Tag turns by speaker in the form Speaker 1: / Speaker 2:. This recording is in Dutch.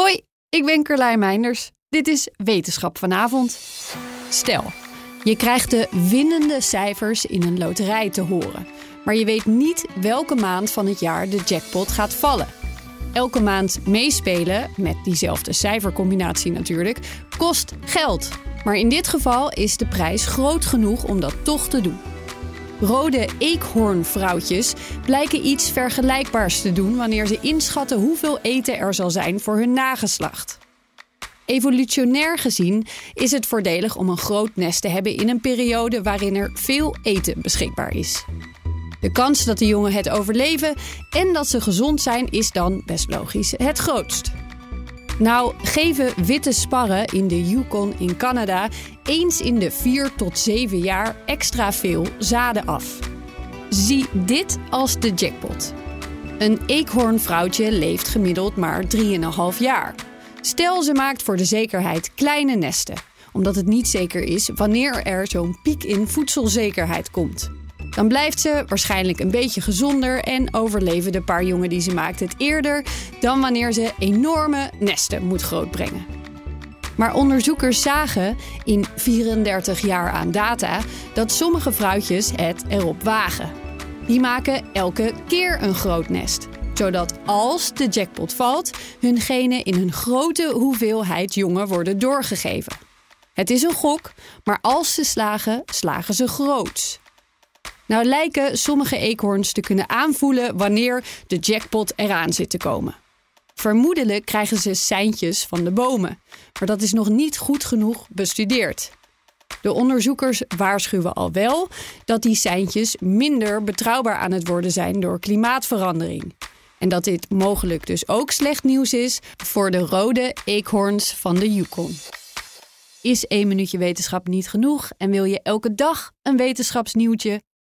Speaker 1: Hoi, ik ben Carlijn Meinders. Dit is Wetenschap vanavond. Stel, je krijgt de winnende cijfers in een loterij te horen. Maar je weet niet welke maand van het jaar de jackpot gaat vallen. Elke maand meespelen, met diezelfde cijfercombinatie natuurlijk, kost geld. Maar in dit geval is de prijs groot genoeg om dat toch te doen. Rode eekhoornvrouwtjes blijken iets vergelijkbaars te doen wanneer ze inschatten hoeveel eten er zal zijn voor hun nageslacht. Evolutionair gezien is het voordelig om een groot nest te hebben in een periode waarin er veel eten beschikbaar is. De kans dat de jongen het overleven en dat ze gezond zijn is dan, best logisch, het grootst. Nou geven witte sparren in de Yukon in Canada eens in de 4 tot 7 jaar extra veel zaden af. Zie dit als de jackpot. Een eekhoornvrouwtje leeft gemiddeld maar 3,5 jaar. Stel ze maakt voor de zekerheid kleine nesten, omdat het niet zeker is wanneer er zo'n piek in voedselzekerheid komt. Dan blijft ze waarschijnlijk een beetje gezonder en overleven de paar jongen die ze maakt het eerder dan wanneer ze enorme nesten moet grootbrengen. Maar onderzoekers zagen in 34 jaar aan data dat sommige vrouwtjes het erop wagen. Die maken elke keer een groot nest, zodat als de jackpot valt, hun genen in een grote hoeveelheid jongen worden doorgegeven. Het is een gok, maar als ze slagen, slagen ze groots. Nou lijken sommige eekhoorns te kunnen aanvoelen wanneer de jackpot eraan zit te komen. Vermoedelijk krijgen ze seintjes van de bomen, maar dat is nog niet goed genoeg bestudeerd. De onderzoekers waarschuwen al wel dat die seintjes minder betrouwbaar aan het worden zijn door klimaatverandering. En dat dit mogelijk dus ook slecht nieuws is voor de rode eekhoorns van de Yukon. Is één minuutje wetenschap niet genoeg en wil je elke dag een wetenschapsnieuwtje?